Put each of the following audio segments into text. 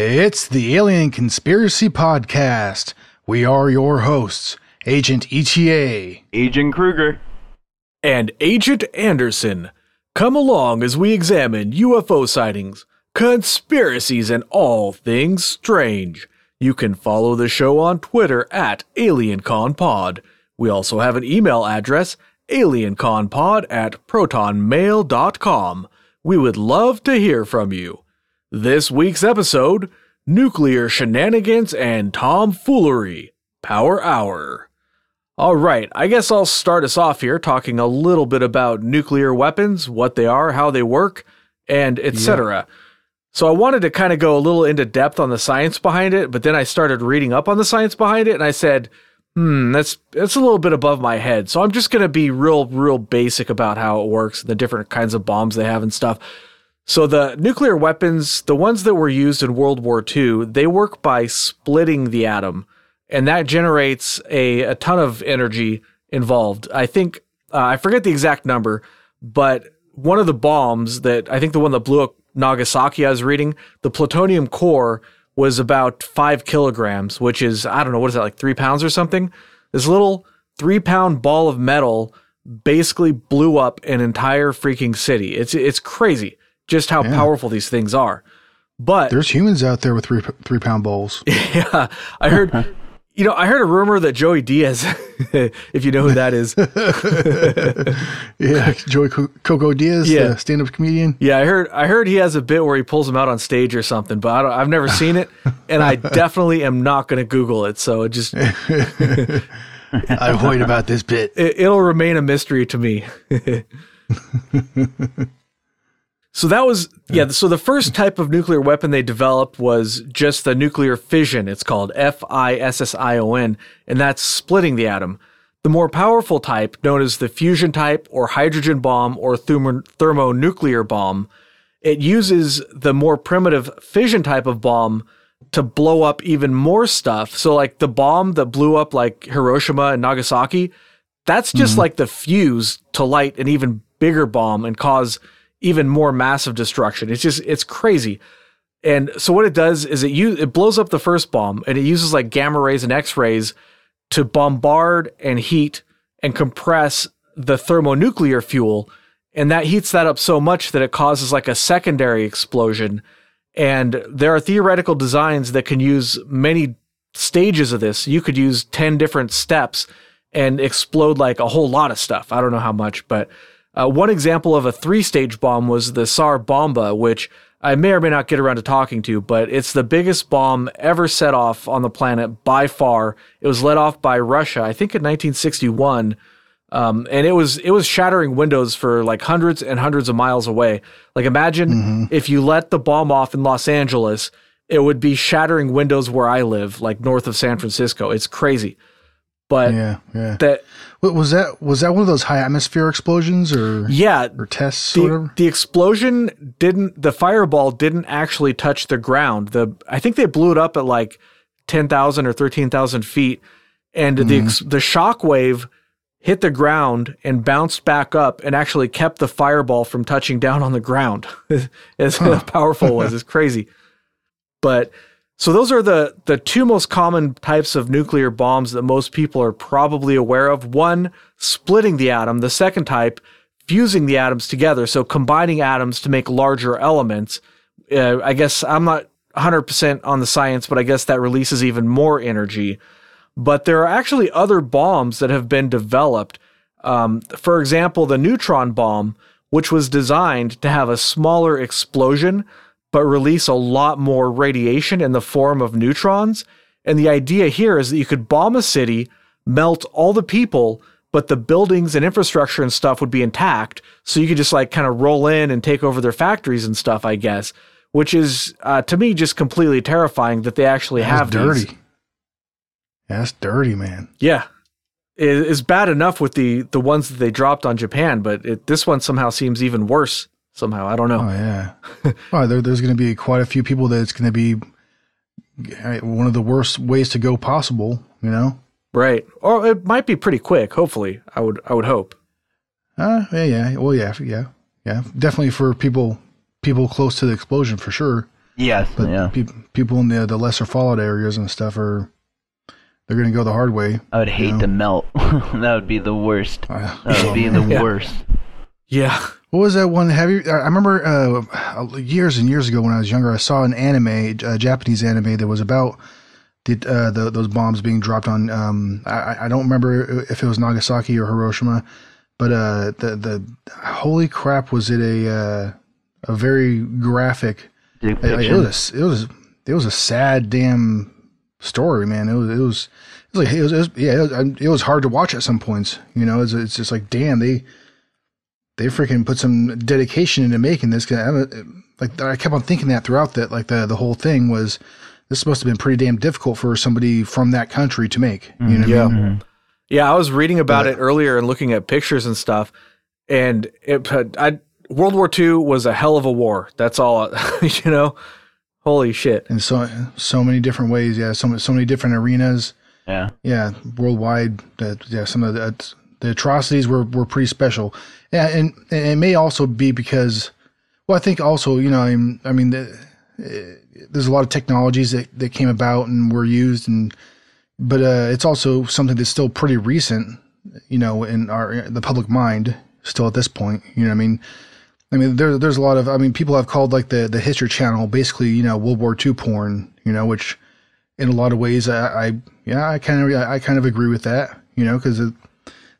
It's the Alien Conspiracy Podcast. We are your hosts, Agent ETA, Agent Kruger, and Agent Anderson. Come along as we examine UFO sightings, conspiracies, and all things strange. You can follow the show on Twitter at AlienConPod. We also have an email address, alienconpod at protonmail.com. We would love to hear from you. This week's episode Nuclear Shenanigans and Tomfoolery Power Hour. All right, I guess I'll start us off here talking a little bit about nuclear weapons, what they are, how they work, and etc. Yeah. So I wanted to kind of go a little into depth on the science behind it, but then I started reading up on the science behind it and I said, "Hmm, that's that's a little bit above my head." So I'm just going to be real real basic about how it works, and the different kinds of bombs they have and stuff. So the nuclear weapons, the ones that were used in World War II, they work by splitting the atom, and that generates a, a ton of energy involved. I think uh, I forget the exact number, but one of the bombs that I think the one that blew up Nagasaki, I was reading, the plutonium core was about five kilograms, which is I don't know what is that like three pounds or something. This little three pound ball of metal basically blew up an entire freaking city. It's it's crazy just how yeah. powerful these things are. But there's humans out there with three three pound bowls. Yeah, I heard. you know, I heard a rumor that Joey Diaz, if you know who that is. yeah, Joey Coco Diaz, yeah. stand up comedian. Yeah, I heard. I heard he has a bit where he pulls them out on stage or something, but I have never seen it, and I definitely am not going to Google it. So it just. I worried about this bit. It, it'll remain a mystery to me. So that was yeah. So the first type of nuclear weapon they developed was just the nuclear fission. It's called F I S S I O N, and that's splitting the atom. The more powerful type, known as the fusion type or hydrogen bomb or thermo- thermonuclear bomb, it uses the more primitive fission type of bomb to blow up even more stuff. So like the bomb that blew up like Hiroshima and Nagasaki, that's just mm-hmm. like the fuse to light an even bigger bomb and cause even more massive destruction. It's just it's crazy. And so what it does is it use, it blows up the first bomb and it uses like gamma rays and X rays to bombard and heat and compress the thermonuclear fuel and that heats that up so much that it causes like a secondary explosion and there are theoretical designs that can use many stages of this you could use 10 different steps and explode like a whole lot of stuff i don't know how much but uh, one example of a three stage bomb was the Tsar Bomba, which I may or may not get around to talking to, but it's the biggest bomb ever set off on the planet by far. It was let off by Russia, I think in 1961. Um, and it was it was shattering windows for like hundreds and hundreds of miles away. Like imagine mm-hmm. if you let the bomb off in Los Angeles, it would be shattering windows where I live, like north of San Francisco. It's crazy. But yeah, yeah. That was that was that one of those high atmosphere explosions or yeah or tests the, or? The explosion didn't the fireball didn't actually touch the ground. The I think they blew it up at like ten thousand or thirteen thousand feet, and mm-hmm. the the shock wave hit the ground and bounced back up and actually kept the fireball from touching down on the ground. as huh. powerful it was, it's crazy. But so those are the the two most common types of nuclear bombs that most people are probably aware of. One, splitting the atom. The second type, fusing the atoms together, so combining atoms to make larger elements. Uh, I guess I'm not 100% on the science, but I guess that releases even more energy. But there are actually other bombs that have been developed. Um, for example, the neutron bomb, which was designed to have a smaller explosion but release a lot more radiation in the form of neutrons. And the idea here is that you could bomb a city, melt all the people, but the buildings and infrastructure and stuff would be intact. So you could just like kind of roll in and take over their factories and stuff, I guess, which is uh, to me just completely terrifying that they actually that's have dirty. These. That's dirty, man. Yeah. It is bad enough with the the ones that they dropped on Japan, but it, this one somehow seems even worse somehow. I don't know. Oh yeah. oh, there, there's going to be quite a few people that it's going to be one of the worst ways to go possible. You know. Right. Or it might be pretty quick. Hopefully, I would. I would hope. Uh, yeah, yeah. Well, yeah, yeah, yeah. Definitely for people people close to the explosion for sure. Yes, But yeah. peop people in the the lesser fallout areas and stuff are they're going to go the hard way. I would hate Yeah. to melt. that would be the worst. Uh, That would be the Yeah. worst. Yeah. What was that one? Have you? I remember uh, years and years ago when I was younger, I saw an anime, a Japanese anime that was about the, uh, the those bombs being dropped on. Um, I, I don't remember if it was Nagasaki or Hiroshima, but uh, the the holy crap was it a uh, a very graphic. It, it was a, it was it was a sad damn story, man. It was it was it was like it was, it was yeah it was, it was hard to watch at some points. You know, it's, it's just like damn they they freaking put some dedication into making this. 'Cause I- Like I kept on thinking that throughout that like the the whole thing was this must have been pretty damn difficult for somebody from that country to make. You know what I mm-hmm. Yeah. mean? Yeah, I was reading about But- it earlier and looking at pictures and stuff, and it. I World War II was a hell of a war. That's all. You know, holy shit. In so so many different ways. Yeah, so so many different arenas. Yeah. yeah, worldwide. That yeah, some of the the atrocities were were pretty special. Yeah, and, and it may also be because, well, I think also you know I I mean the, uh, there's a lot of technologies that that came about and were used, and but uh, it's also something that's still pretty recent, you know, in our the public mind still at this point. You know, I mean. I mean, there, there's a lot of. I mean, people have called like the the History Channel basically, you know, World War II porn. You know, which in a lot of ways, I, I yeah, I kind of I kind of agree with that. You know, because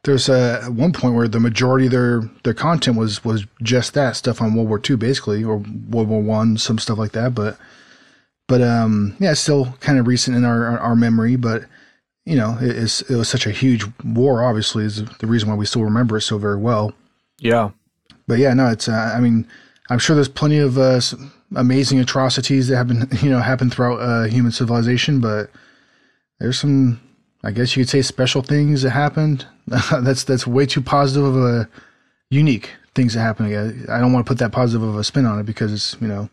there's uh, at one point where the majority of their their content was was just that stuff on World War II, basically, or World War One, some stuff like that. But but um, yeah, it's still kind of recent in our our, our memory. But you know, it, it's, it was such a huge war. Obviously, is the reason why we still remember it so very well Yeah. but yeah, no, it's. Uh, I mean, I'm sure there's plenty of uh, amazing atrocities that have been, you know, happened throughout uh, human civilization. But there's some, I guess you could say, special things that happened. that's that's way too positive of a unique things that happen. I, I don't want to put that positive of a spin on it because it's you know,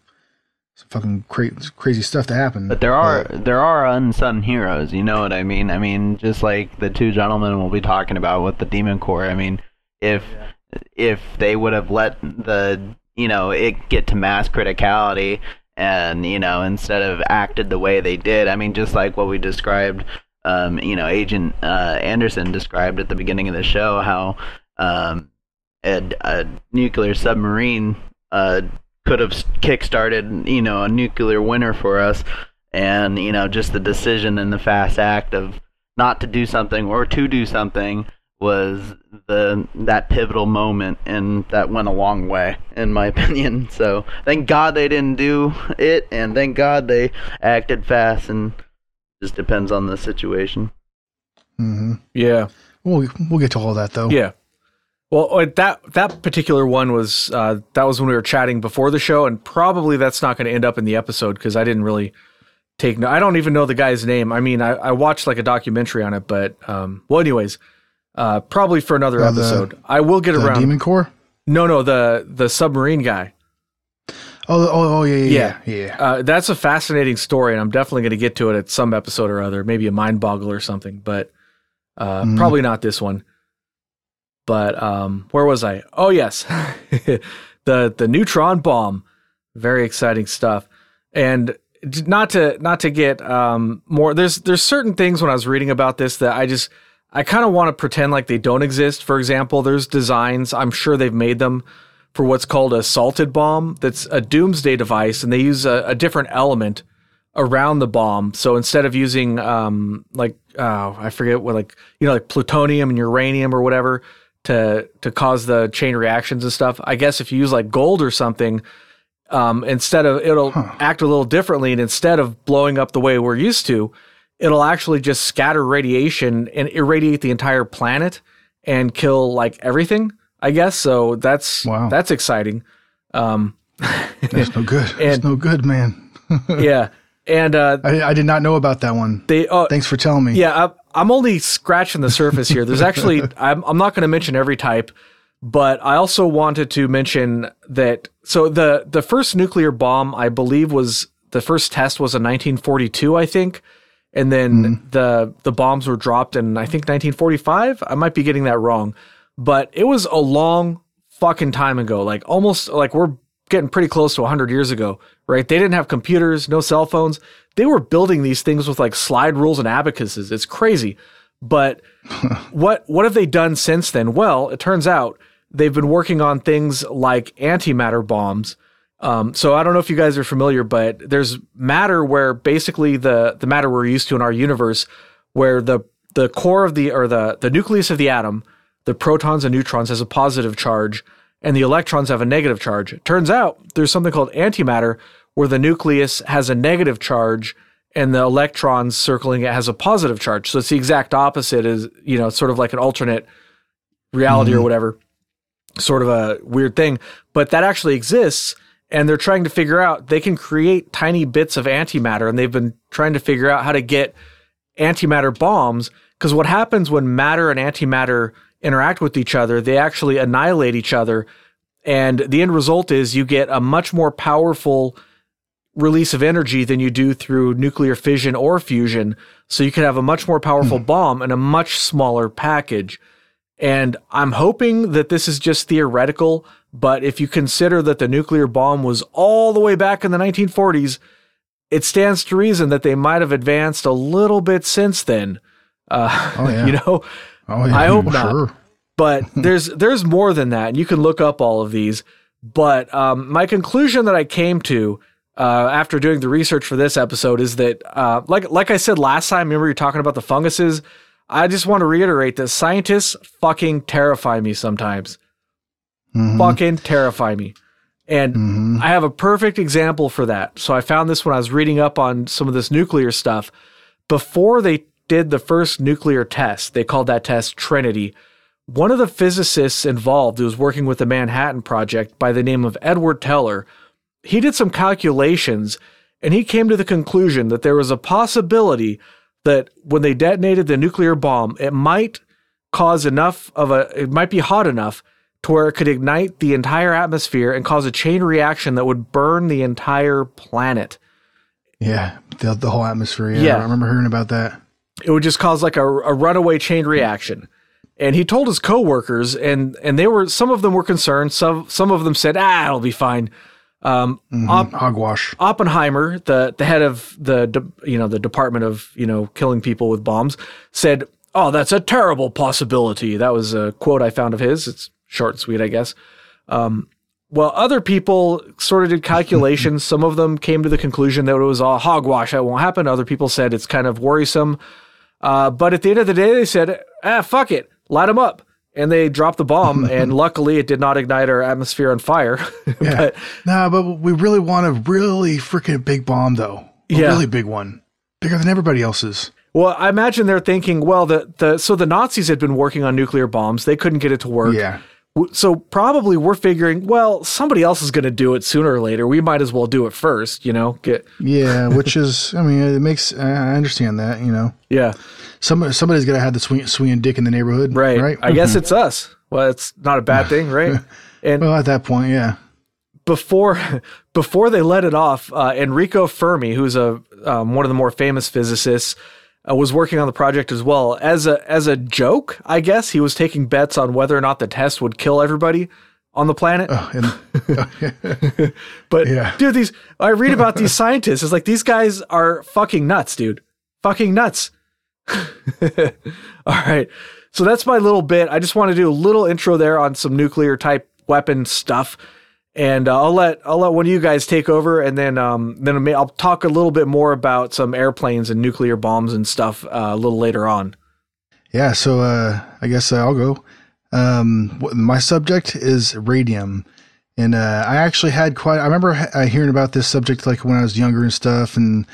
some fucking cra- crazy stuff that happened. But there are there are unsung heroes, you know what I mean? I mean, just like the two gentlemen we'll be talking about with the Demon Core. I mean, if if they would have let the you know it get to mass criticality and you know instead of acted the way they did, I mean, just like what we described, um, you know, Agent uh, Anderson described at the beginning of the show how um, a, a nuclear submarine uh, could have kickstarted, you know, a nuclear winter for us. And, you know, just the decision and the fast act of not to do something or to do something was the that pivotal moment and that went a long way in my opinion. So thank God they didn't do it and thank God they acted fast and just depends on the situation. hmm Yeah. We'll we'll get to all that though. Yeah. Well, uh, that that particular one was uh, that was when we were chatting before the show, and probably that's not going to end up in the episode because I didn't really take. No, I don't even know the guy's name. I mean, I, I watched like a documentary on it, but um, well, anyways, uh, probably for another Uh, the- episode. I will get The around. Demon Core. No, no, the the submarine guy. Oh, oh, oh, yeah, yeah, yeah. yeah. Uh, that's a fascinating story, and I'm definitely going to get to it at some episode or other, maybe a mind boggle or something, but uh, Mhm. probably not this one. But um, where was I? Oh yes, the the neutron bomb, very exciting stuff. And not to not to get um, more. There's there's certain things when I was reading about this that I just I kind of want to pretend like they don't exist. For example, there's designs. I'm sure they've made them for what's called a salted bomb. That's a doomsday device, and they use a, a different element around the bomb. So instead of using um, like oh, I forget what like you know like plutonium and uranium or whatever to to cause the chain reactions and stuff. I guess if you use like gold or something, um, instead of it'll act a little differently, and instead of blowing up the way we're used to, it'll actually just scatter radiation and irradiate the entire planet and kill like everything. I guess so. That's Wow. that's exciting. Um, That's no good. And- That's no good, man. yeah, and uh, I, I did not know about that one. they oh Thanks for telling me. Yeah, I, I'm only scratching the surface here. There's actually, I'm, I'm not going to mention every type, but I also wanted to mention that. So the the first nuclear bomb, I believe, was the first test was in 1942, I think, and then the the bombs were dropped in I think 1945. I might be getting that wrong, but it was a long fucking time ago. Like almost like we're getting pretty close to 100 years ago, right? They didn't have computers, no cell phones. They were building these things with like slide rules and abacuses. It's crazy. But what what have they done since then? Well, it turns out they've been working on things like antimatter bombs. Um, so I don't know if you guys are familiar, but there's matter where basically the the matter we're used to in our universe, where the the core of the or the the nucleus of the atom, the protons and neutrons has a positive charge, and the electrons have a negative charge. It turns out there's something called antimatter where the nucleus has a negative charge and the electrons circling it has a positive charge. So it's the exact opposite is, you know, sort of like an alternate reality mm-hmm. or whatever. Sort of a weird thing, but that actually exists and they're trying to figure out they can create tiny bits of antimatter and they've been trying to figure out how to get antimatter bombs because what happens when matter and antimatter interact with each other, they actually annihilate each other. And the end result is you get a much more powerful release of energy than you do through nuclear fission or fusion. So you can have a much more powerful mm. bomb in a much smaller package. And I'm hoping that this is just theoretical, but if you consider that the nuclear bomb was all the way back in the 1940s, it stands to reason that they might have advanced a little bit since then. Uh, oh, yeah. you know, Oh, yeah, I hope not. Sure. But there's there's more than that, and you can look up all of these. But um, my conclusion that I came to uh, after doing the research for this episode is that, uh, like like I said last time, remember you're talking about the funguses. I just want to reiterate that scientists fucking terrify me sometimes. Mm-hmm. Fucking terrify me. And mm-hmm. I have a perfect example for that. So I found this when I was reading up on some of this nuclear stuff. Before they did the first nuclear test. They called that test Trinity. One of the physicists involved who was working with the Manhattan Project by the name of Edward Teller, he did some calculations and he came to the conclusion that there was a possibility that when they detonated the nuclear bomb, it might cause enough of a, it might be hot enough to where it could ignite the entire atmosphere and cause a chain reaction that would burn the entire planet. Yeah, the, the whole atmosphere. Yeah, yeah, I remember hearing about that it would just cause like a, a runaway chain reaction. And he told his coworkers, and and they were some of them were concerned. Some some of them said, "Ah, it'll be fine." Um, mm-hmm. Op- Hogwash. Oppenheimer, the the head of the de- you know the Department of you know killing people with bombs, said, "Oh, that's a terrible possibility." That was a quote I found of his. It's short and sweet, I guess. Um, well, other people sort of did calculations. Some of them came to the conclusion that it was all hogwash. That won't happen. Other people said it's kind of worrisome. Uh, but at the end of the day, they said, ah, fuck it, light them up. And they dropped the bomb, and luckily it did not ignite our atmosphere on fire. yeah. but, no, but we really want a really freaking big bomb, though. A yeah. really big one, bigger than everybody else's. Well, I imagine they're thinking, well, the, the so the Nazis had been working on nuclear bombs. They couldn't get it to work. Yeah. So probably we're figuring, well, somebody else is going to do it sooner or later. We might as well do it first, you know. Get yeah, which is, I mean, it makes I understand that, you know. Yeah, somebody somebody's got to have the swing, swinging dick in the neighborhood, right? Right. I guess it's us. Well, it's not a bad thing, right? And well, at that point, yeah. Before before they let it off, uh, Enrico Fermi, who's a um, one of the more famous physicists uh, was working on the project as well. As a as a joke, I guess he was taking bets on whether or not the test would kill everybody on the planet. Oh, and, but yeah. dude, these I read about these scientists. It's like these guys are fucking nuts, dude. Fucking nuts. All right. So that's my little bit. I just want to do a little intro there on some nuclear type weapon stuff and uh, I'll let I'll let one of you guys take over, and then um, then I'll talk a little bit more about some airplanes and nuclear bombs and stuff uh, a little later on. Yeah, so uh, I guess I'll go. Um, my subject is radium, and uh, I actually had quite. I remember uh, hearing about this subject like when I was younger and stuff, and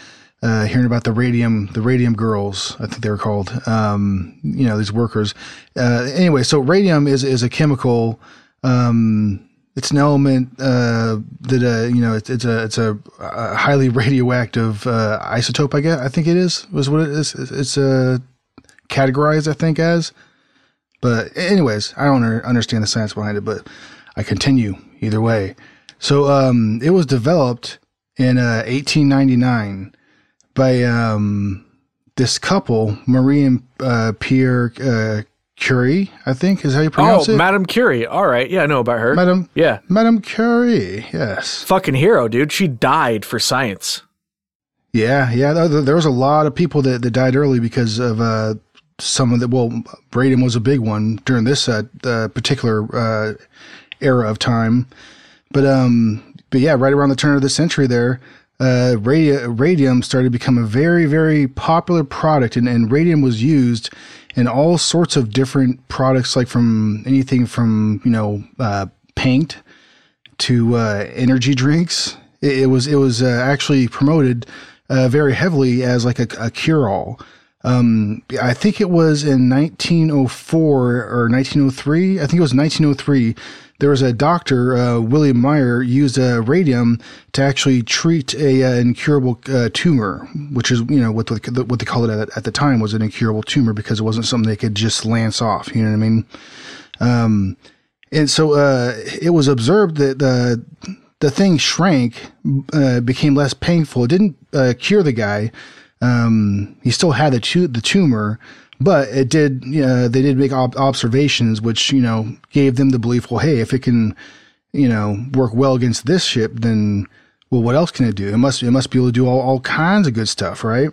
uh, hearing about the radium, the radium girls, I think they were called. Um, you know, these workers. anyway, so radium is is a chemical. Um, it's an element uh, that uh, you know it's, it's a it's a, a highly radioactive uh, isotope. I guess I think it is was what it is. It's uh, categorized I think as. But anyways, I don't understand the science behind it, but I continue either way. So um, it was developed in 1899 uh, by um, this couple, Marie and uh, Pierre Curie, I think is how you pronounce oh, it. Oh, Madame Curie. All right. Yeah, I know about her. Madame, yeah. Madame Curie. Yes. Fucking hero, dude. She died for science. Yeah, yeah. There, was a lot of people that, that died early because of uh, some of the. Well, radium was a big one during this uh, uh, particular uh, era of time, but um, but yeah, right around the turn of the century, there, uh, radi- radium started to become a very very popular product, and, and radium was used in all sorts of different products, like from anything from you know uh, paint to uh, energy drinks. It, it was it was uh, actually promoted uh, very heavily as like a, a cure all. Um, I think it was in 1904 or 1903. I think it was 1903. There was a doctor, uh, William Meyer, used uh, radium to actually treat a uh, incurable uh, tumor, which is you know what the, what they called it at, at, the time was an incurable tumor because it wasn't something they could just lance off. You know what I mean? Um, and so uh, it was observed that the the thing shrank, uh, became less painful. It didn't cure the guy. Um, he still had the tu- the tumor, but it did. They did make ob- observations, which you know gave them the belief. Well, hey, if it can, you know, work well against this ship, then well, what else can it do? It must it must be able to do all, all kinds of good stuff, right?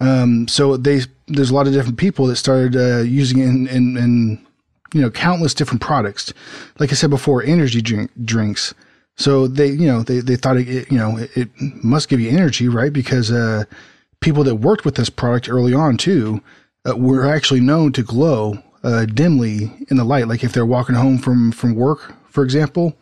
Um, so they there's a lot of different people that started uh, using it in, in, in you know countless different products. Like I said before, energy drink, drinks. So they, you know, they, they thought it, you know, it must give you energy, right? Because uh, people that worked with this product early on too uh, were actually known to glow uh, dimly in the light, like if they're walking home from from work, for example.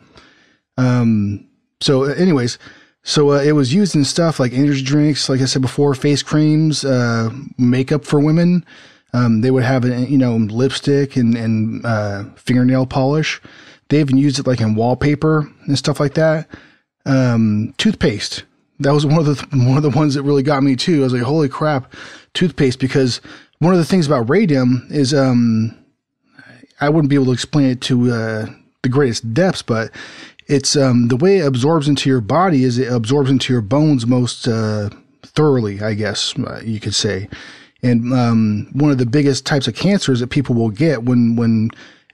Um, so, anyways, so uh, it was used in stuff like energy drinks, like I said before, face creams, uh, makeup for women. Um, they would have, you know, lipstick and and uh, fingernail polish. They even used it like in wallpaper and stuff like that. Um, toothpaste. That was one of the one of the ones that really got me too. I was like, holy crap, toothpaste! Because one of the things about radium is, um, I wouldn't be able to explain it to uh, the greatest depths, but it's um, the way it absorbs into your body is it absorbs into your bones most uh, thoroughly, I guess uh, you could say. And um, one of the biggest types of cancers that people will get when when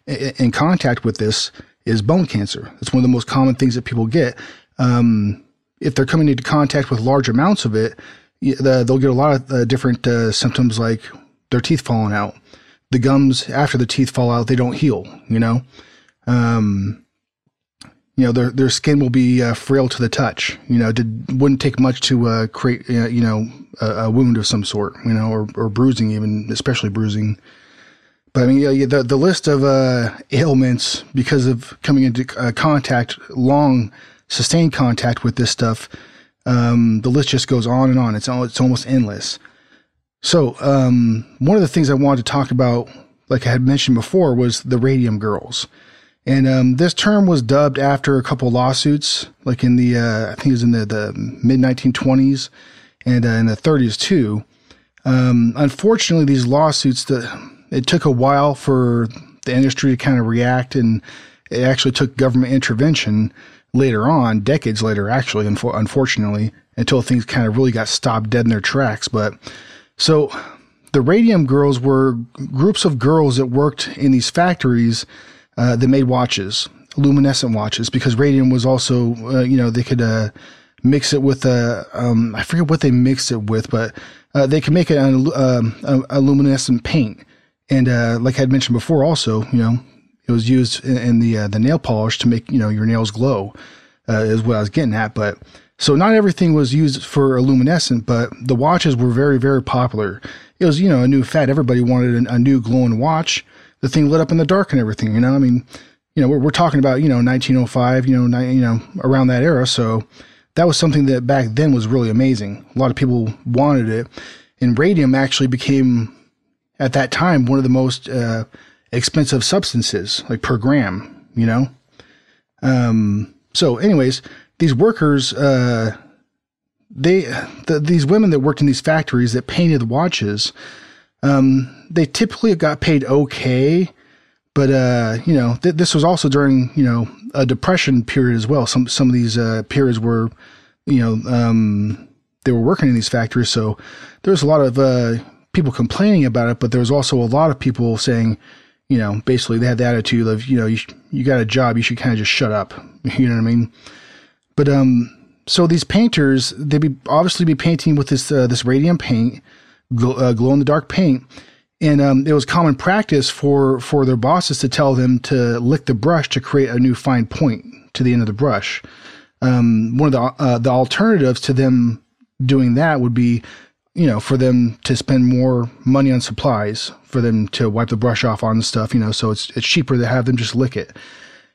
in contact with this is bone cancer. It's one of the most common things that people get. Um, if they're coming into contact with large amounts of it, they'll get a lot of uh, different uh, symptoms like their teeth falling out. The gums after the teeth fall out, they don't heal. You know, um, you know their their skin will be uh, frail to the touch. You know, it wouldn't take much to uh, create uh, you know a, a, wound of some sort. You know, or or bruising, even especially bruising. But I mean, the the list of uh, ailments because of coming into uh, contact, long sustained contact with this stuff, um, the list just goes on and on. It's it's almost endless. So um, one of the things I wanted to talk about, like I had mentioned before, was the radium girls, and um, this term was dubbed after a couple lawsuits, like in the uh, I think it was in the, the mid 1920s and uh, in the 30s too. Um, unfortunately, these lawsuits the it took a while for the industry to kind of react, and it actually took government intervention later on, decades later, actually, unfortunately, until things kind of really got stopped dead in their tracks. But so the Radium Girls were groups of girls that worked in these factories uh, that made watches, luminescent watches, because radium was also, uh, you know, they could uh, mix it with a, um, I forget what they mixed it with, but uh, they could make it an, um, a, a luminescent paint. And uh, like I had mentioned before, also, you know, it was used in, in the uh, the nail polish to make you know your nails glow, uh, is what I was getting at. But so not everything was used for luminescent, but the watches were very very popular. It was you know a new fad. Everybody wanted a, a new glowing watch. The thing lit up in the dark and everything. You know, I mean, you know, we're, we're talking about you know 1905, you know, ni- you know around that era. So that was something that back then was really amazing. A lot of people wanted it, and radium actually became at that time one of the most uh, expensive substances, like per gram, you know? Um, so, anyways, these workers, uh, they, the, these women that worked in these factories that painted the watches, um, they typically got paid okay. But, uh, you know, th- this was also during, you know, a depression period as well. Some, some of these, uh, periods were, you know, um, they were working in these factories. So there was a lot of, uh, people complaining about it, but there was also a lot of people saying, you know, basically they had the attitude of, you know, you, you got a job, you should kind of just shut up. You know what I mean? But um, so these painters, they be obviously be painting with this uh, this radium paint, glow, uh, glow in the dark paint, and um, it was common practice for for their bosses to tell them to lick the brush to create a new fine point to the end of the brush. Um, one of the uh, the alternatives to them doing that would be, you know, for them to spend more money on supplies, for them to wipe the brush off on stuff, you know, so it's it's cheaper to have them just lick it.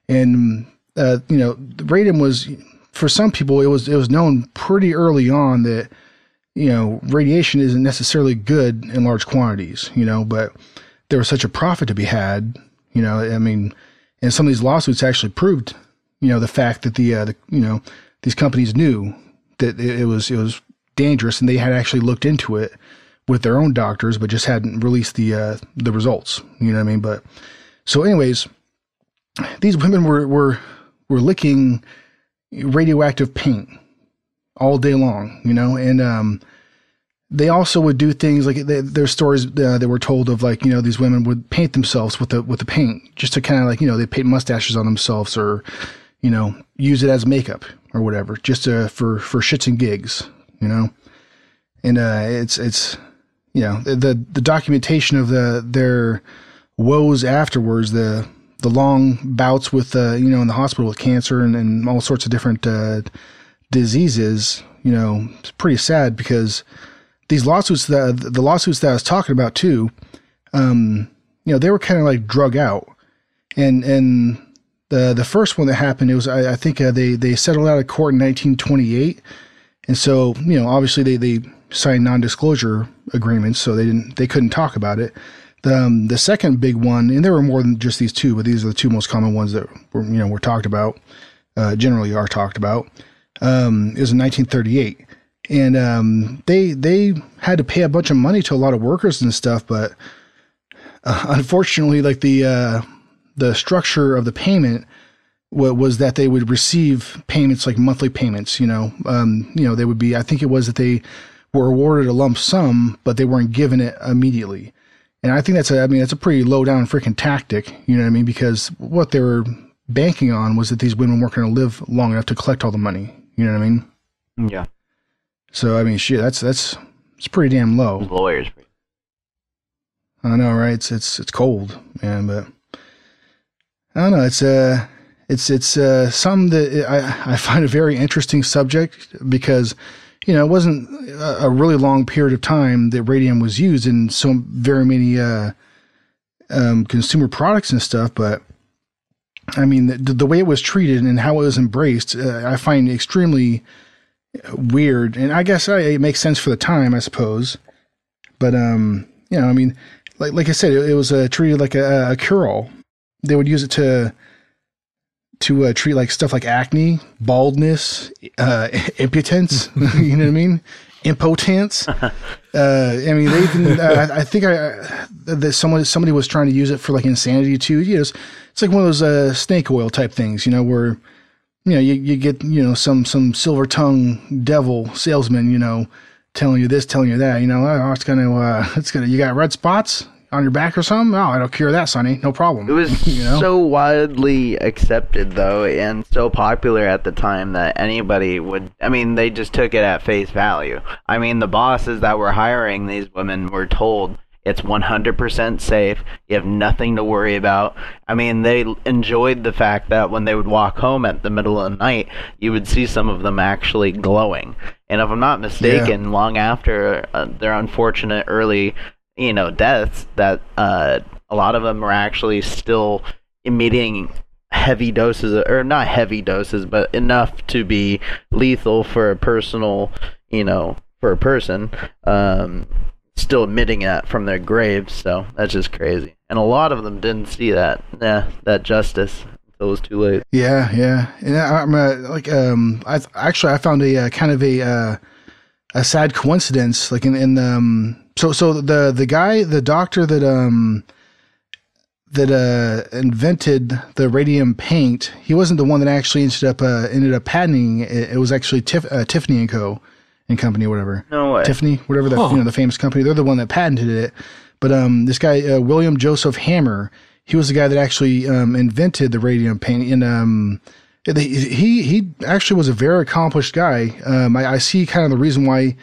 And uh, you know, radium was for some people it was it was known pretty early on that you know radiation isn't necessarily good in large quantities, you know, but there was such a profit to be had, you know. I mean, and some of these lawsuits actually proved, you know, the fact that the, uh, the you know these companies knew that it, it was it was dangerous and they had actually looked into it with their own doctors, but just hadn't released the uh, the results. You know what I mean? But so, anyways, these women were were were licking radioactive paint all day long. You know, and um, they also would do things like their stories uh, that were told of like you know these women would paint themselves with the with the paint just to kind of like you know they paint mustaches on themselves or you know use it as makeup or whatever just to, for for shits and gigs you know and uh, it's it's you know the the documentation of the their woes afterwards the the long bouts with uh, you know in the hospital with cancer and, and all sorts of different uh, diseases you know it's pretty sad because these lawsuits that the lawsuits that I was talking about too um, you know they were kind of like drug out and and the the first one that happened it was I, I think uh, they they settled out of court in 1928 and so you know obviously they they signed non-disclosure agreements, so they didn't they couldn't talk about it. The um, the second big one, and there were more than just these two, but these are the two most common ones that were you know were talked about. Uh, generally are talked about. Um, was in 1938, and um, they they had to pay a bunch of money to a lot of workers and stuff, but uh, unfortunately, like the uh, the structure of the payment was that they would receive payments like monthly payments. You know, um, you know they would be. I think it was that they were awarded a lump sum, but they weren't given it immediately. And I think that's a, I mean, that's a pretty low down freaking tactic. You know what I mean? Because what they were banking on was that these women weren't going to live long enough to collect all the money. You know what I mean? Yeah. So I mean, shit, that's that's it's pretty damn low. Lawyers. I know, right? It's it's it's cold, man. But I don't know. It's uh it's it's uh something that I I find a very interesting subject because you know, it wasn't a, really long period of time that radium was used in so very many uh, um, consumer products and stuff. But I mean, the, the, way it was treated and how it was embraced, uh, I find extremely weird. And I guess it makes sense for the time, I suppose. But um, you know, I mean, like like I said, it, it was uh, treated like a, a cure all. They would use it to to uh, treat like stuff like acne, baldness, uh, impotence. you know what I mean? Impotence. Uh, I mean, they even. Uh, I think I uh, that someone somebody was trying to use it for like insanity too. You know, it's, it's like one of those uh, snake oil type things. You know, where you know you, you get you know some some silver tongue devil salesman. You know, telling you this, telling you that. You know, oh, it's gonna uh, it's gonna you got red spots on your back or something? Oh, it'll cure that, Sonny. No problem. It was you know? so widely accepted, though, and so popular at the time that anybody would. I mean, they just took it at face value. I mean, the bosses that were hiring these women were told it's 100% safe. You have nothing to worry about. I mean, they enjoyed the fact that when they would walk home at the middle of the night, you would see some of them actually glowing. And if I'm not mistaken, yeah. long after uh, their unfortunate early you know deaths that uh, a lot of them are actually still emitting heavy doses or not heavy doses but enough to be lethal for a personal you know for a person um, still emitting that from their graves so that's just crazy. And a lot of them didn't see that yeah that justice until it was too late. Yeah yeah. And i'm uh, like um i actually i found a uh, kind of a uh, a sad coincidence like in in um so so the the guy the doctor that um that uh invented the radium paint he wasn't the one that actually ended up uh, ended up patenting it, it was actually Tif- uh, Tiffany and Co and company whatever no way Tiffany whatever the huh. you know the famous company they're the one that patented it but um this guy uh, William Joseph Hammer he was the guy that actually um, invented the radium paint. And um, he he actually was a very accomplished guy. Um, I, I, see kind of the reason why.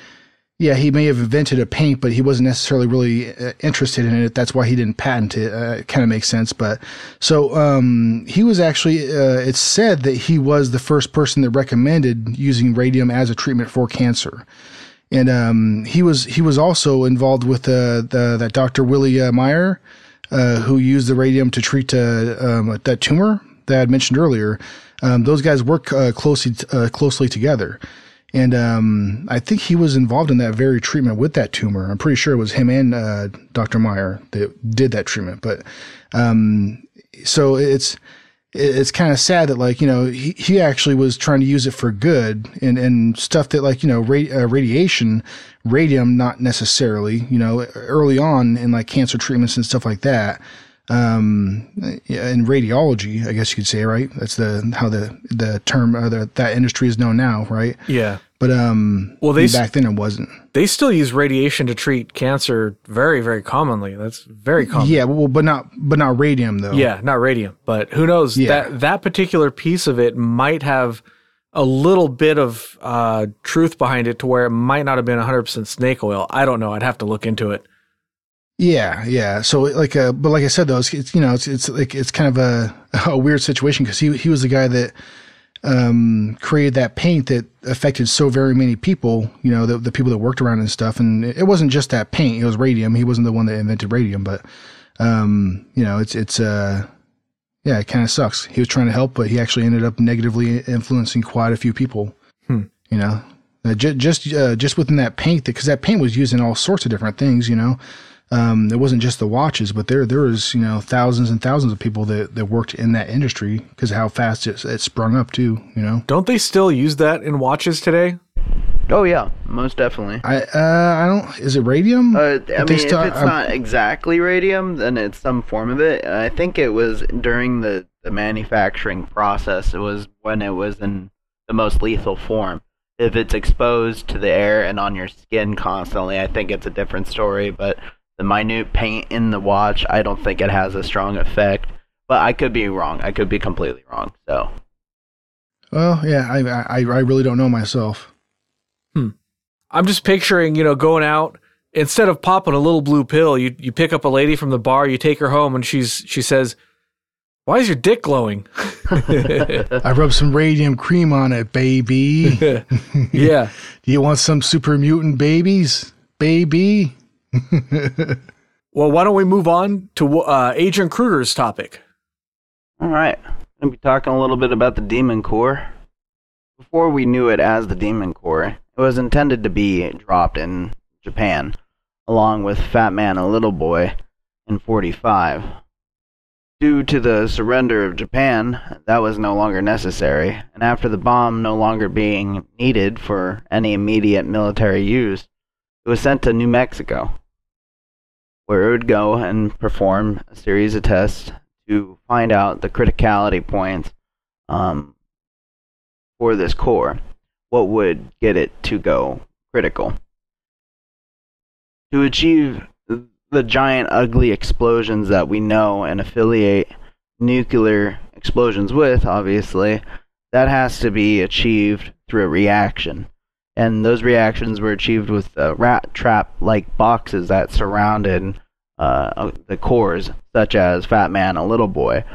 Yeah, he may have invented a paint, but he wasn't necessarily really uh, interested in it. That's why he didn't patent it. Uh, it kind of makes sense. But so um, he was actually. Uh, it's said that he was the first person that recommended using radium as a treatment for cancer and um, he was he was also involved with uh, the that Dr. Willie uh, Meyer, uh, who used the radium to treat um, that tumor that I mentioned earlier. Um, those guys work closely closely together, and um, I think he was involved in that very treatment with that tumor. I'm pretty sure it was him and Dr. Meyer that did that treatment. But um, so it's it's kind of sad that like you know he, he actually was trying to use it for good and and stuff that like you know ra- uh, radiation radium not necessarily you know early on in like cancer treatments and stuff like that um in radiology i guess you could say right that's the how the the term uh, the, that industry is known now right yeah but um, well, they back then it wasn't. They still use radiation to treat cancer very, very commonly. That's very common. Yeah, well, but not but not radium though. Yeah, not radium. But who knows? Yeah. That that particular piece of it might have a little bit of uh, truth behind it to where it might not have been 100% snake oil. I don't know. I'd have to look into it. Yeah, yeah. So like, uh, but like I said though, it's, it's you know, it's it's like it's kind of a a weird situation because he he was the guy that um, created that paint that affected so very many people, you know, the, the people that worked around and stuff. And it wasn't just that paint, it was radium. He wasn't the one that invented radium, but, um, you know, it's, it's, uh, yeah, it kind of sucks. He was trying to help, but he actually ended up negatively influencing quite a few people, hmm. you know, uh, just, just, uh, just within that paint, because that paint was used in all sorts of different things, you know, um, it wasn't just the watches, but there there was you know thousands and thousands of people that, that worked in that industry because how fast it, it sprung up too. You know, don't they still use that in watches today? Oh yeah, most definitely. I uh, I don't. Is it radium? Uh, I mean, if it's not exactly radium, then it's some form of it. I think it was during the the manufacturing process. It was when it was in the most lethal form. If it's exposed to the air and on your skin constantly, I think it's a different story. But the minute paint in the watch, I don't think it has a strong effect. But I could be wrong. I could be completely wrong. So. Well, yeah, I I, I really don't know myself. Hmm. I'm just picturing, you know, going out instead of popping a little blue pill, you you pick up a lady from the bar, you take her home, and she's she says, "Why is your dick glowing?" I rub some radium cream on it, baby. yeah. Do you want some super mutant babies, baby? well, why don't we move on to uh, Agent Kruger's topic? All right. To be talking a little bit about the Demon Core. Before we knew it as the Demon Core, it was intended to be dropped in Japan, along with Fat Man and Little Boy in 45. Due to the surrender of Japan, that was no longer necessary, and after the bomb no longer being needed for any immediate military use, it was sent to New Mexico, where it would go and perform a series of tests to find out the criticality points um, for this core. What would get it to go critical? To achieve the giant, ugly explosions that we know and affiliate nuclear explosions with, obviously, that has to be achieved through a reaction and those reactions were achieved with uh, rat trap like boxes that surrounded uh, the cores, such as Fat Man and Little Boy.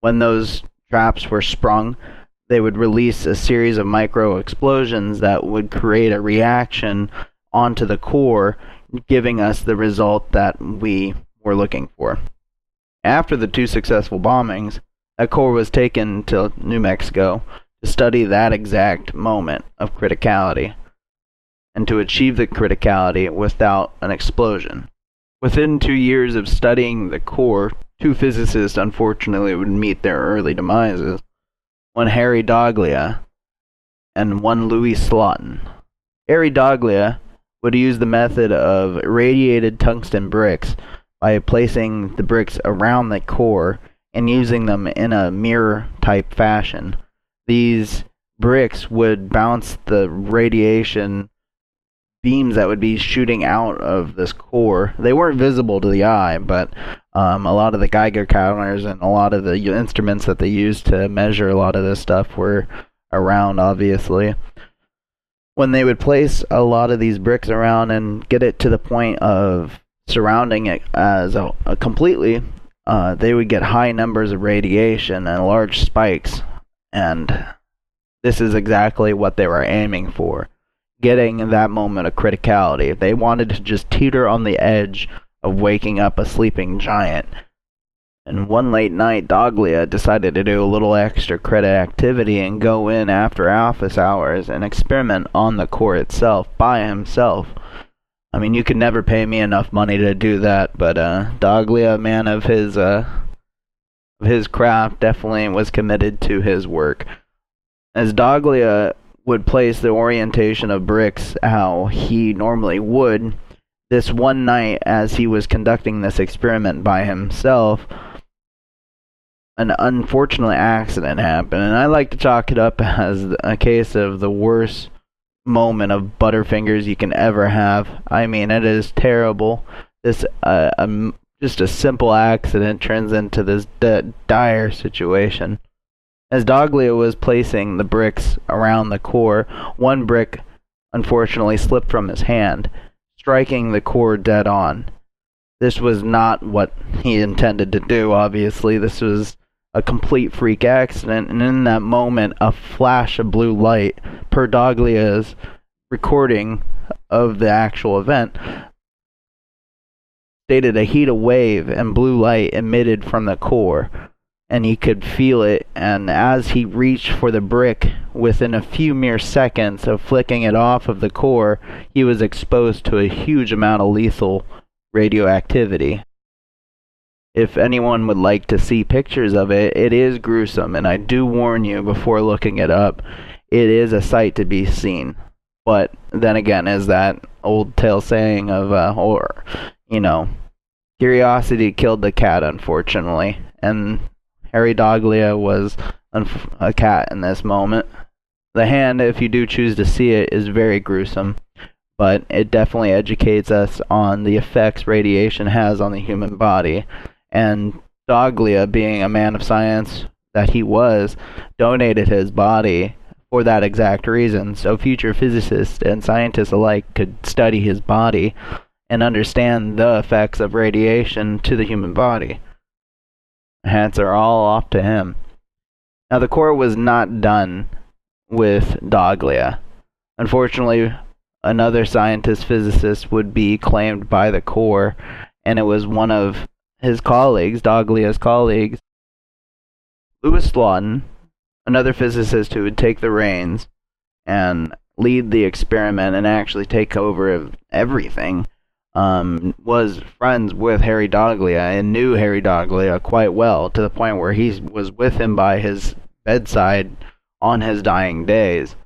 When those traps were sprung, they would release a series of micro explosions that would create a reaction onto the core, giving us the result that we were looking for. After the two successful bombings, a core was taken to New Mexico to study that exact moment of criticality and to achieve the criticality without an explosion. Within two years of studying the core, two physicists unfortunately would meet their early demises one Harry Daghlian and one Louis Slotin. Harry Daghlian would use the method of radiated tungsten bricks by placing the bricks around the core and using them in a mirror type fashion these bricks would bounce the radiation beams that would be shooting out of this core. They weren't visible to the eye, but um, a lot of the Geiger counters and a lot of the instruments that they used to measure a lot of this stuff were around, obviously. When they would place a lot of these bricks around and get it to the point of surrounding it as a, a completely, uh, they would get high numbers of radiation and large spikes. And this is exactly what they were aiming for getting that moment of criticality. They wanted to just teeter on the edge of waking up a sleeping giant. And one late night, Daghlian decided to do a little extra credit activity and go in after office hours and experiment on the core itself by himself. I mean, you could never pay me enough money to do that, but uh, Daghlian, a man of his uh, his craft, definitely was committed to his work. As Daghlian would place the orientation of bricks how he normally would, this one night as he was conducting this experiment by himself, an unfortunate accident happened. And I like to chalk it up as a case of the worst moment of Butterfingers you can ever have. I mean, it is terrible. This, uh, um, just a simple accident turns into this dire situation. As Daghlian was placing the bricks around the core, one brick unfortunately slipped from his hand, striking the core dead on. This was not what he intended to do, obviously. This was a complete freak accident, and in that moment, a flash of blue light, per Daghlian's recording of the actual event, stated a heat of wave and blue light emitted from the core and he could feel it. And as he reached for the brick, within a few mere seconds of flicking it off of the core, he was exposed to a huge amount of lethal radioactivity. If anyone would like to see pictures of it, it is gruesome, and I do warn you before looking it up, it is a sight to be seen. But then again, is that old tale saying of, uh, or, you know, curiosity killed the cat, unfortunately, and Harry Daghlian was a cat in this moment. The hand, if you do choose to see it, is very gruesome, but it definitely educates us on the effects radiation has on the human body. And Daghlian, being a man of science that he was, donated his body for that exact reason, so future physicists and scientists alike could study his body and understand the effects of radiation to the human body. Hats are all off to him. Now, the core was not done with Daghlian. Unfortunately, another scientist physicist would be claimed by the core, and it was one of his colleagues, Daghlian's colleagues, Louis Slotin, another physicist who would take the reins and lead the experiment and actually take over everything um, was friends with Harry Daghlian and knew Harry Daghlian quite well to the point where he was with him by his bedside on his dying days.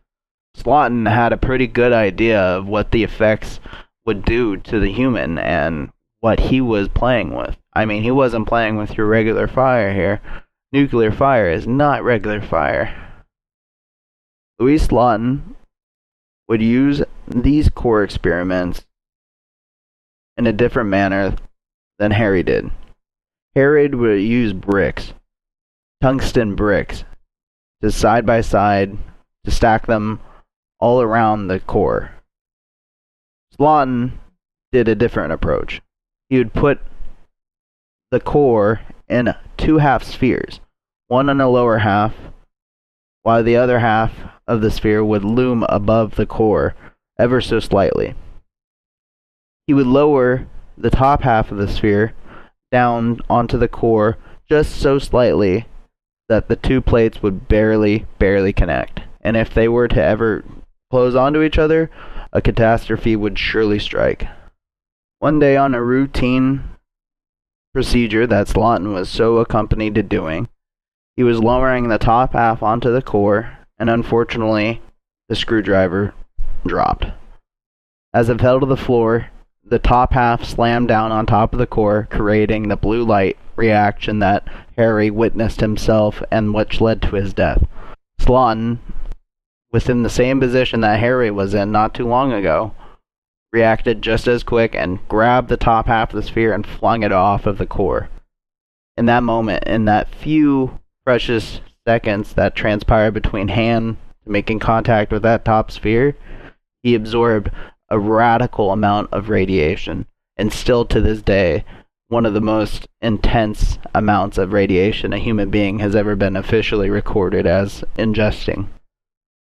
Slotin had a pretty good idea of what the effects would do to the human and what he was playing with. I mean, he wasn't playing with your regular fire here. Nuclear fire is not regular fire. Louis Slotin would use these core experiments in a different manner than Harry did. Harry would use bricks, tungsten bricks, to side by side to stack them all around the core. Slotin did a different approach. He would put the core in two half spheres, one on the lower half, while the other half of the sphere would loom above the core ever so slightly he would lower the top half of the sphere down onto the core just so slightly that the two plates would barely, barely connect. And if they were to ever close onto each other, a catastrophe would surely strike. One day on a routine procedure that Slotin was so accustomed to doing, he was lowering the top half onto the core, and unfortunately, the screwdriver dropped. As it fell to the floor, the top half slammed down on top of the core, creating the blue light reaction that Harry witnessed himself and which led to his death. Slotin, within the same position that Harry was in not too long ago, reacted just as quick and grabbed the top half of the sphere and flung it off of the core. In that moment, in that few precious seconds that transpired between Han making contact with that top sphere, he absorbed a radical amount of radiation. And still to this day, one of the most intense amounts of radiation a human being has ever been officially recorded as ingesting.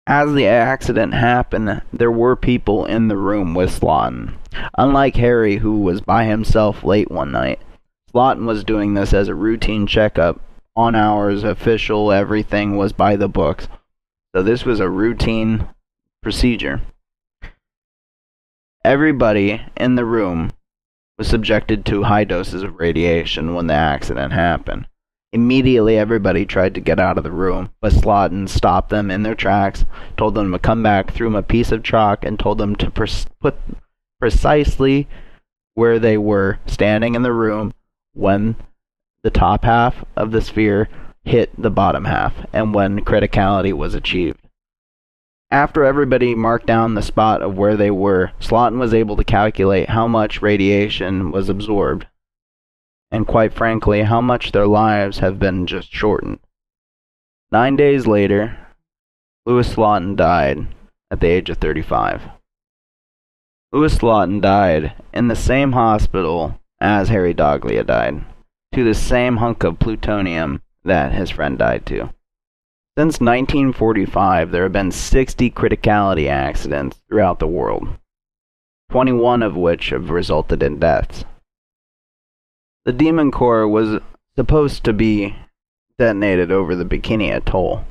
As the accident happened, there were people in the room with Slotin. Unlike Harry, who was by himself late one night, Slotin was doing this as a routine checkup, on hours, official, everything was by the books. So this was a routine procedure. Everybody in the room was subjected to high doses of radiation when the accident happened. Immediately, everybody tried to get out of the room, but Slotin stopped them in their tracks, told them to come back, threw them a piece of chalk, and told them to put precisely where they were standing in the room when the top half of the sphere hit the bottom half and when criticality was achieved. After everybody marked down the spot of where they were, Slotin was able to calculate how much radiation was absorbed, and quite frankly, how much their lives have been just shortened. Nine days later, Louis Slotin died at the age of 35. Louis Slotin died in the same hospital as Harry Daghlian died, to the same hunk of plutonium that his friend died to. Since 1945, there have been 60 criticality accidents throughout the world, 21 of which have resulted in deaths. The Demon Core was supposed to be detonated over the Bikini Atoll.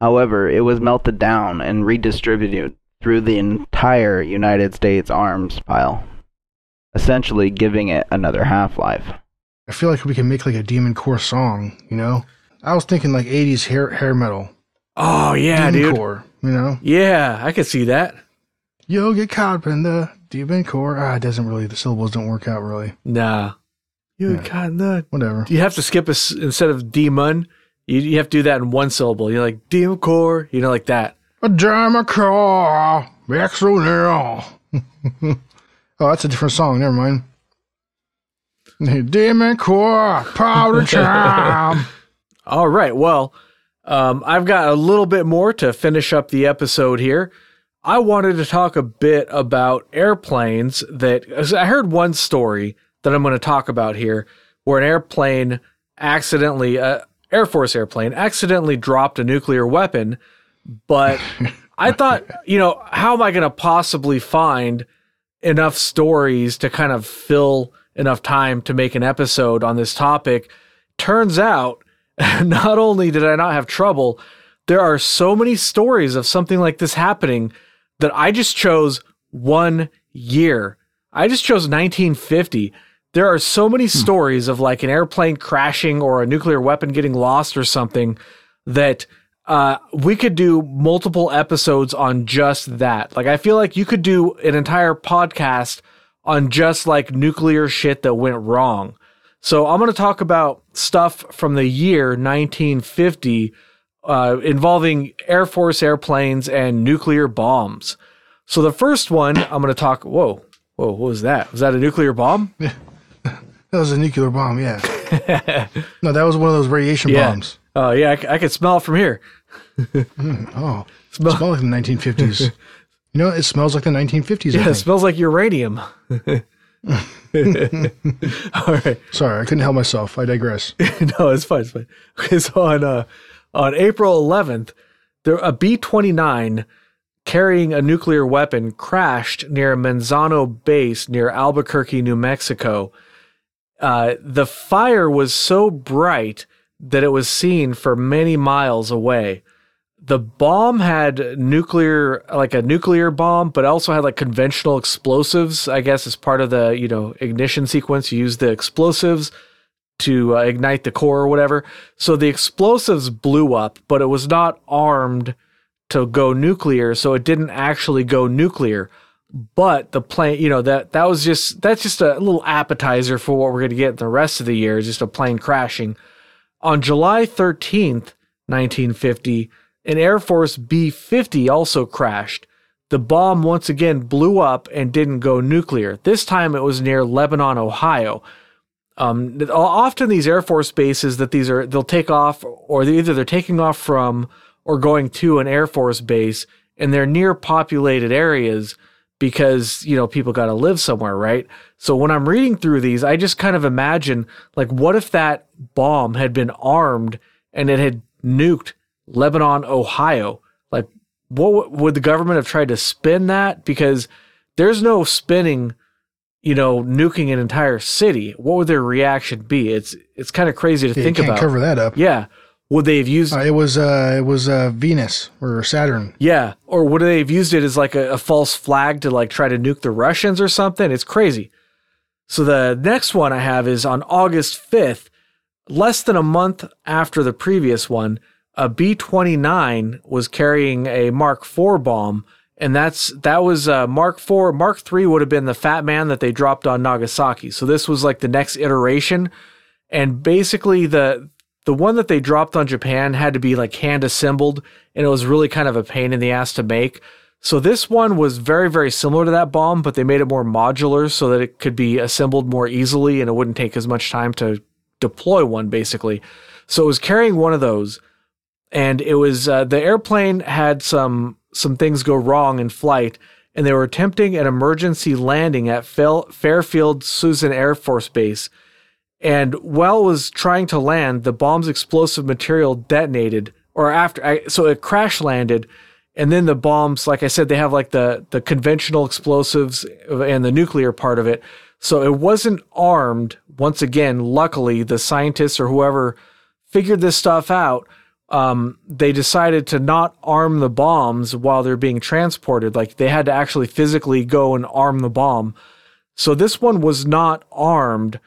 However, it was melted down and redistributed through the entire United States arms pile, essentially giving it another half life. I feel like we can make like a Demon Core song, you know? I was thinking like 80s hair hair metal. Oh yeah, dude. Core, you know? Yeah, I could see that. You'll get caught up in the Demon Core. Ah, it doesn't really, the syllables don't work out really. Nah. You Yeah. got nut. Whatever. You have to skip a instead of demon. You, you have to do that in one syllable. You're like demon core. You know, like that. A Demon Core, back so now. oh, that's a different song. Never mind. Demon Core, powder time. All right. Well, um, I've got a little bit more to finish up the episode here. I wanted to talk a bit about airplanes that I heard one story that I'm going to talk about here where an airplane accidentally, uh, Air Force airplane accidentally dropped a nuclear weapon. But I thought, you know, how am I going to possibly find enough stories to kind of fill enough time to make an episode on this topic? Turns out, not only did I not have trouble, there are so many stories of something like this happening that I just chose one year. I just chose 1950. There are so many stories of like an airplane crashing or a nuclear weapon getting lost or something that uh, we could do multiple episodes on just that. Like, I feel like you could do an entire podcast on just like nuclear shit that went wrong. So I'm going to talk about stuff from the year 1950 uh, involving Air Force airplanes and nuclear bombs. So the first one I'm going to talk. Whoa, whoa, what was that? Was that a nuclear bomb? Yeah. That was a nuclear bomb, yeah. no, that was one of those radiation Yeah. bombs. Oh yeah, I could smell it from here. Oh, Smell- it like the 1950s. you know, it smells like the 1950s. Yeah, it smells like uranium. All right. Sorry, I couldn't help myself. I digress. no, it's fine. It's fine. Okay, so on uh, on April 11th, there a B 29 carrying a nuclear weapon crashed near Manzano Base near Albuquerque, New Mexico. Uh, the fire was so bright that it was seen for many miles away. The bomb had nuclear, like a nuclear bomb, but also had like conventional explosives. I guess as part of the you know ignition sequence, you use the explosives to uh, ignite the core or whatever. So the explosives blew up, but it was not armed to go nuclear, so it didn't actually go nuclear. But the plane, you know, that that was just that's just a little appetizer for what we're going to get the rest of the year, just a plane crashing. On July 13th, 1950, an Air Force B 50 also crashed. the bomb once again blew up and didn't go nuclear. This time it was near Lebanon, Ohio. Um, often these Air Force bases that these are they'll take off or they either they're taking off from or going to an Air Force base and they're near populated areas because you know people got to live somewhere, right? So when I'm reading through these, I just kind of imagine like what if that bomb had been armed and it had nuked Lebanon, Ohio? Like what would the government have tried to spin that because there's no spinning you know, nuking an entire city, what would their reaction be? It's it's kind of crazy to Yeah, think about. cover that up. Yeah. Would they have used Uh, it was uh, it was uh, Venus or Saturn. Yeah. Or would they have used it as like a, a false flag to like try to nuke the Russians or something? It's crazy. So the next one I have is on August 5th, less than a month after the previous one, a B 29 was carrying a Mark IV bomb. And that's that was uh, Mark IV. Mark III would have been the Fat Man that they dropped on Nagasaki. So this was like the next iteration, and basically the the one that they dropped on Japan had to be like hand assembled, and it was really kind of a pain in the ass to make. So this one was very, very similar to that bomb, but they made it more modular so that it could be assembled more easily and it wouldn't take as much time to deploy one, basically. So it was carrying one of those, and it was uh, the airplane had some some things go wrong in flight, and they were attempting an emergency landing at Fairfield Suisun Air Force Base. And while was trying to land, the bomb's explosive material detonated, or after, I, so it crash landed, and then the bombs, like I said, they have like the the conventional explosives and the nuclear part of it. So it wasn't armed. Once again, luckily, the scientists or whoever figured this stuff out, um, they decided to not arm the bombs while they're being transported. Like they had to actually physically go and arm the bomb. So this one was not armed,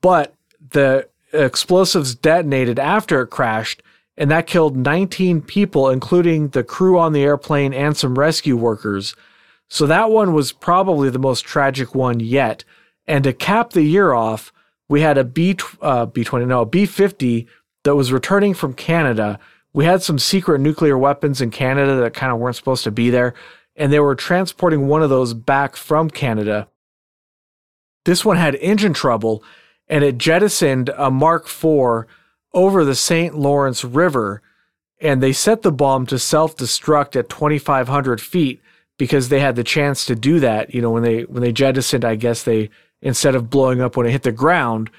but the explosives detonated after it crashed, and that killed 19 people, including the crew on the airplane and some rescue workers. So that one was probably the most tragic one yet. And to cap the year off, we had a B uh, B20 no a B50 that was returning from Canada. We had some secret nuclear weapons in Canada that kind of weren't supposed to be there, and they were transporting one of those back from Canada. This one had engine trouble, and it jettisoned a Mark IV over the St. Lawrence River, and they set the bomb to self-destruct at 2,500 feet because they had the chance to do that. You know, when they when they jettisoned, I guess they instead of blowing up when it hit the ground.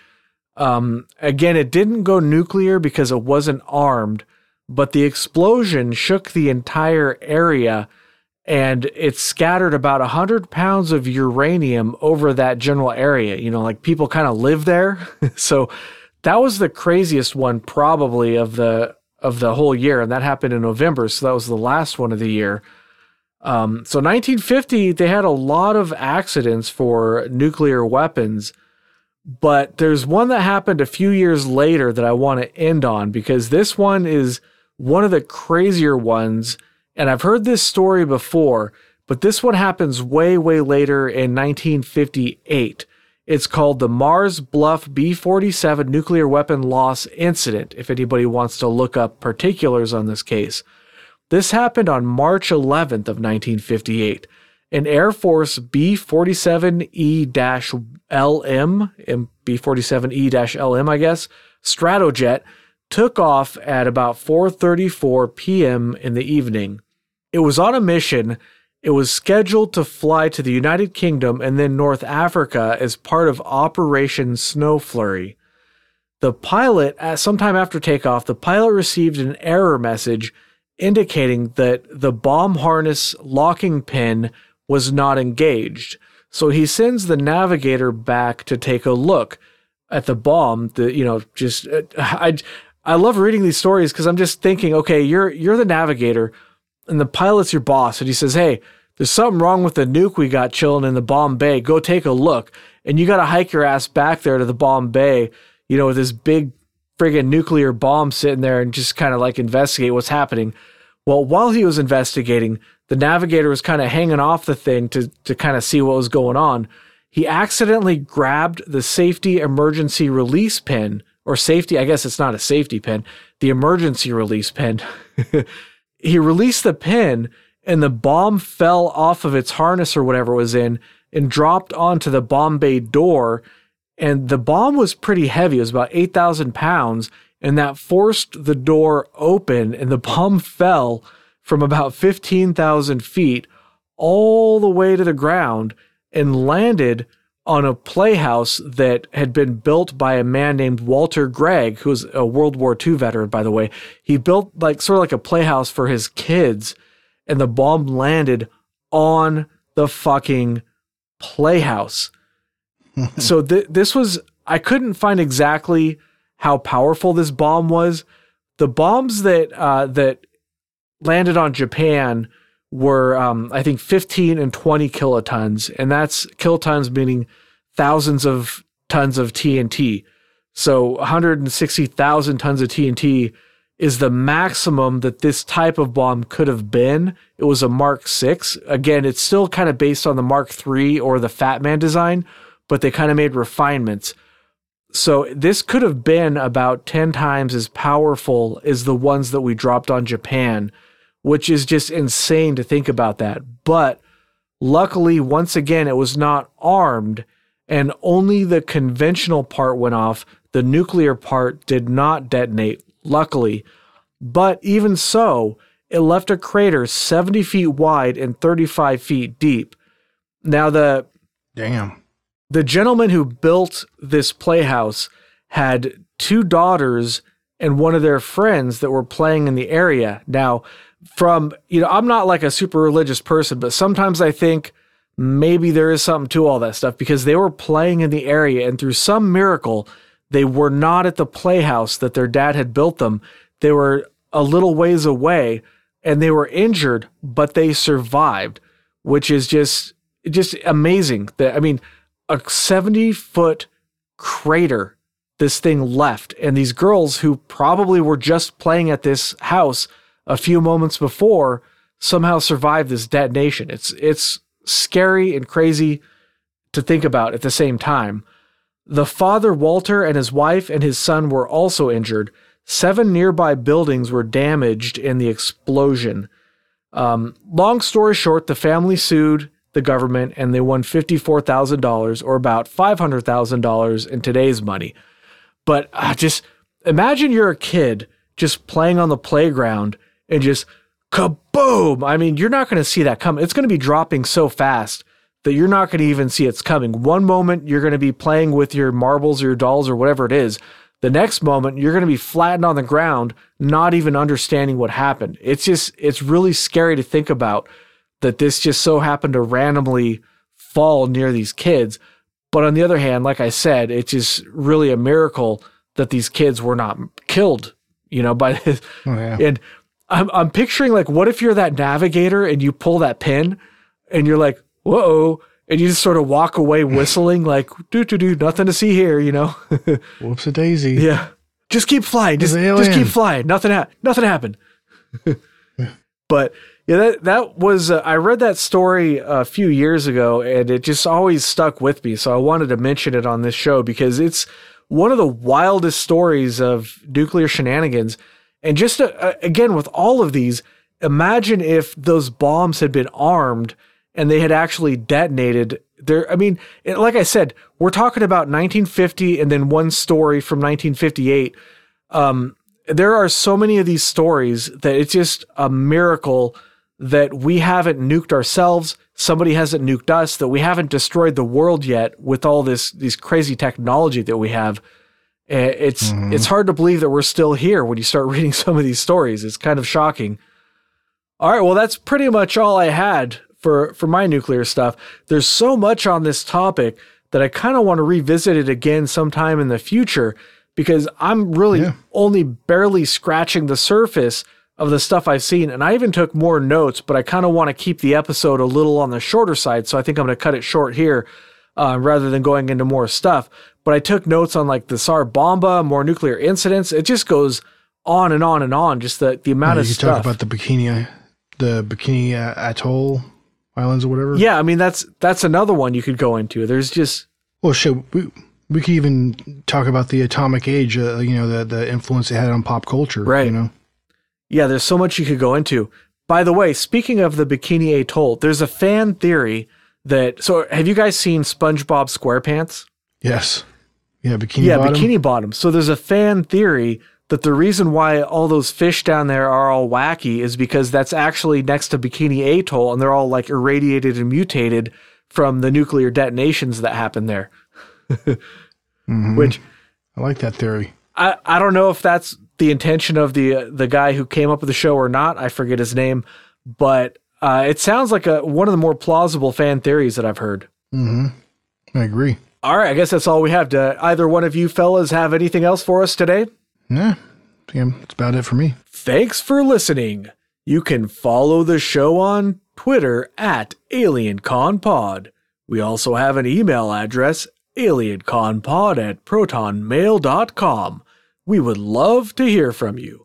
Um, again, it didn't go nuclear because it wasn't armed, but the explosion shook the entire area and it scattered about 100 pounds of uranium over that general area. You know, like people kind of live there. so that was the craziest one probably of the of the whole year and that happened in November, so that was the last one of the year. Um, so 1950 they had a lot of accidents for nuclear weapons. But there's one that happened a few years later that I want to end on because this one is one of the crazier ones. And I've heard this story before, but this one happens way, way later in 1958. It's called the Mars Bluff B 47 nuclear weapon loss incident, if anybody wants to look up particulars on this case. This happened on March 11th of 1958 an Air Force B 47E LM, B 47E LM, I guess, Stratojet took off at about 4:34 p.m. in the evening. It was on a mission. It was scheduled to fly to the United Kingdom and then North Africa as part of Operation Snow Flurry. The pilot, sometime after takeoff, the pilot received an error message indicating that the bomb harness locking pin was not engaged. So he sends the navigator back to take a look at the bomb. The you know just uh, I I love reading these stories because I'm just thinking, okay, you're you're the navigator, and the pilot's your boss, and he says, hey, there's something wrong with the nuke we got chilling in the bomb bay. Go take a look, and you got to hike your ass back there to the bomb bay, you know, with this big friggin' nuclear bomb sitting there, and just kind of like investigate what's happening. Well, while he was investigating, the navigator was kind of hanging off the thing to, to kind of see what was going on. He accidentally grabbed the safety emergency release pin, or safety, I guess it's not a safety pin, the emergency release pin. he released the pin, and the bomb fell off of its harness or whatever it was in and dropped onto the bomb bay door. And the bomb was pretty heavy. It was about 8,000 pounds. And that forced the door open, and the bomb fell from about 15,000 feet all the way to the ground and landed on a playhouse that had been built by a man named Walter Gregg, who was a World War II veteran, by the way. He built like sort of like a playhouse for his kids, and the bomb landed on the fucking playhouse. so th- this was I couldn't find exactly how powerful this bomb was. The bombs that uh, that landed on Japan were um, I think 15 and 20 kilotons, and that's kilotons meaning thousands of tons of TNT. So 160,000 tons of TNT is the maximum that this type of bomb could have been. It was a Mark 6. Again, it's still kind of based on the Mark 3 or the Fat Man design, but they kind of made refinements. So this could have been about 10 times as powerful as the ones that we dropped on Japan, which is just insane to think about that. But luckily, once again, it was not armed and only the conventional part went off. The nuclear part did not detonate, luckily. But even so, it left a crater 70 feet wide and 35 feet deep. Now, the Damn. the gentleman who built this playhouse had two daughters and one of their friends that were playing in the area. Now, from, you know, I'm not like a super religious person, but sometimes I think maybe there is something to all that stuff because they were playing in the area and through some miracle, they were not at the playhouse that their dad had built them. They were a little ways away and they were injured, but they survived, which is just just amazing. That I mean, a 70 foot crater this thing left. And these girls who probably were just playing at this house a few moments before somehow survived this detonation. It's it's scary and crazy to think about at the same time. The father, Walter, and his wife and his son were also injured. Seven nearby buildings were damaged in the explosion. Um, long story short, the family sued the government and they won $54,000 or about $500,000 in today's money. But uh, just imagine you're a kid just playing on the playground and just kaboom. I mean, you're not going to see that coming. It's going to be dropping so fast that you're not going to even see it's coming. One moment you're going to be playing with your marbles or your dolls or whatever it is. The next moment you're going to be flattened on the ground, not even understanding what happened. It's just, it's really scary to think about that this just so happened to randomly fall near these kids. But on the other hand, like I said, it's just really a miracle that these kids were not killed, you know, by this. Oh, yeah. And I'm I'm picturing like what if you're that navigator and you pull that pin and you're like, whoa, and you just sort of walk away whistling like do do do nothing to see here, you know? Whoops a daisy. yeah. Just keep flying. Just, just keep flying. Nothing ha- nothing happened. but yeah, that that was uh, I read that story a few years ago and it just always stuck with me. So I wanted to mention it on this show because it's one of the wildest stories of nuclear shenanigans. And just uh, uh, again with all of these, imagine if those bombs had been armed and they had actually detonated there. I mean like i said we're talking about 1950 and then one story from 1958 um, there are so many of these stories that it's just a miracle that we haven't nuked ourselves. Somebody hasn't nuked us that we haven't destroyed the world yet with all this these crazy technology that we have Uh, it's it's hard to believe that we're still here when you start reading some of these stories it's kind of shocking all right, well, that's pretty much all I had for for my nuclear stuff. There's so much on this topic that I kind of want to revisit it again sometime in the future because I'm really Yeah. only barely scratching the surface of the stuff I've seen, and I even took more notes. But I kind of want to keep the episode a little on the shorter side, so I think I'm going to cut it short here uh, rather than going into more stuff. But I took notes on like the Tsar Bomba, more nuclear incidents. It just goes on and on and on. Just the the amount you of could stuff. You talk about the bikini, the bikini atoll islands or whatever. Yeah, I mean that's that's another one you could go into. There's just Well, shit, we, we could even talk about the atomic age. Uh, you know, the the influence it had on pop culture. Right. You know. yeah, there's so much you could go into. By the way, speaking of the Bikini Atoll, there's a fan theory that. So, have you guys seen SpongeBob SquarePants? Yes. Yeah, bikini yeah, bottom. Bikini Bottom. So, there's a fan theory that the reason why all those fish down there are all wacky is because that's actually next to Bikini Atoll and they're all like irradiated and mutated from the nuclear detonations that happened there. Mhm. Which I like that theory. I, I don't know if that's the intention of the uh, the guy who came up with the show or not. I forget his name, but uh, it sounds like a one of the more plausible fan theories that I've heard. hmm I agree. All right, I guess that's all we have. Do either one of you fellas have anything else for us today? Yeah, yeah, that's about it for me. Thanks for listening. You can follow the show on Twitter at AlienConPod. We also have an email address, alienconpod at protonmail.com. We would love to hear from you.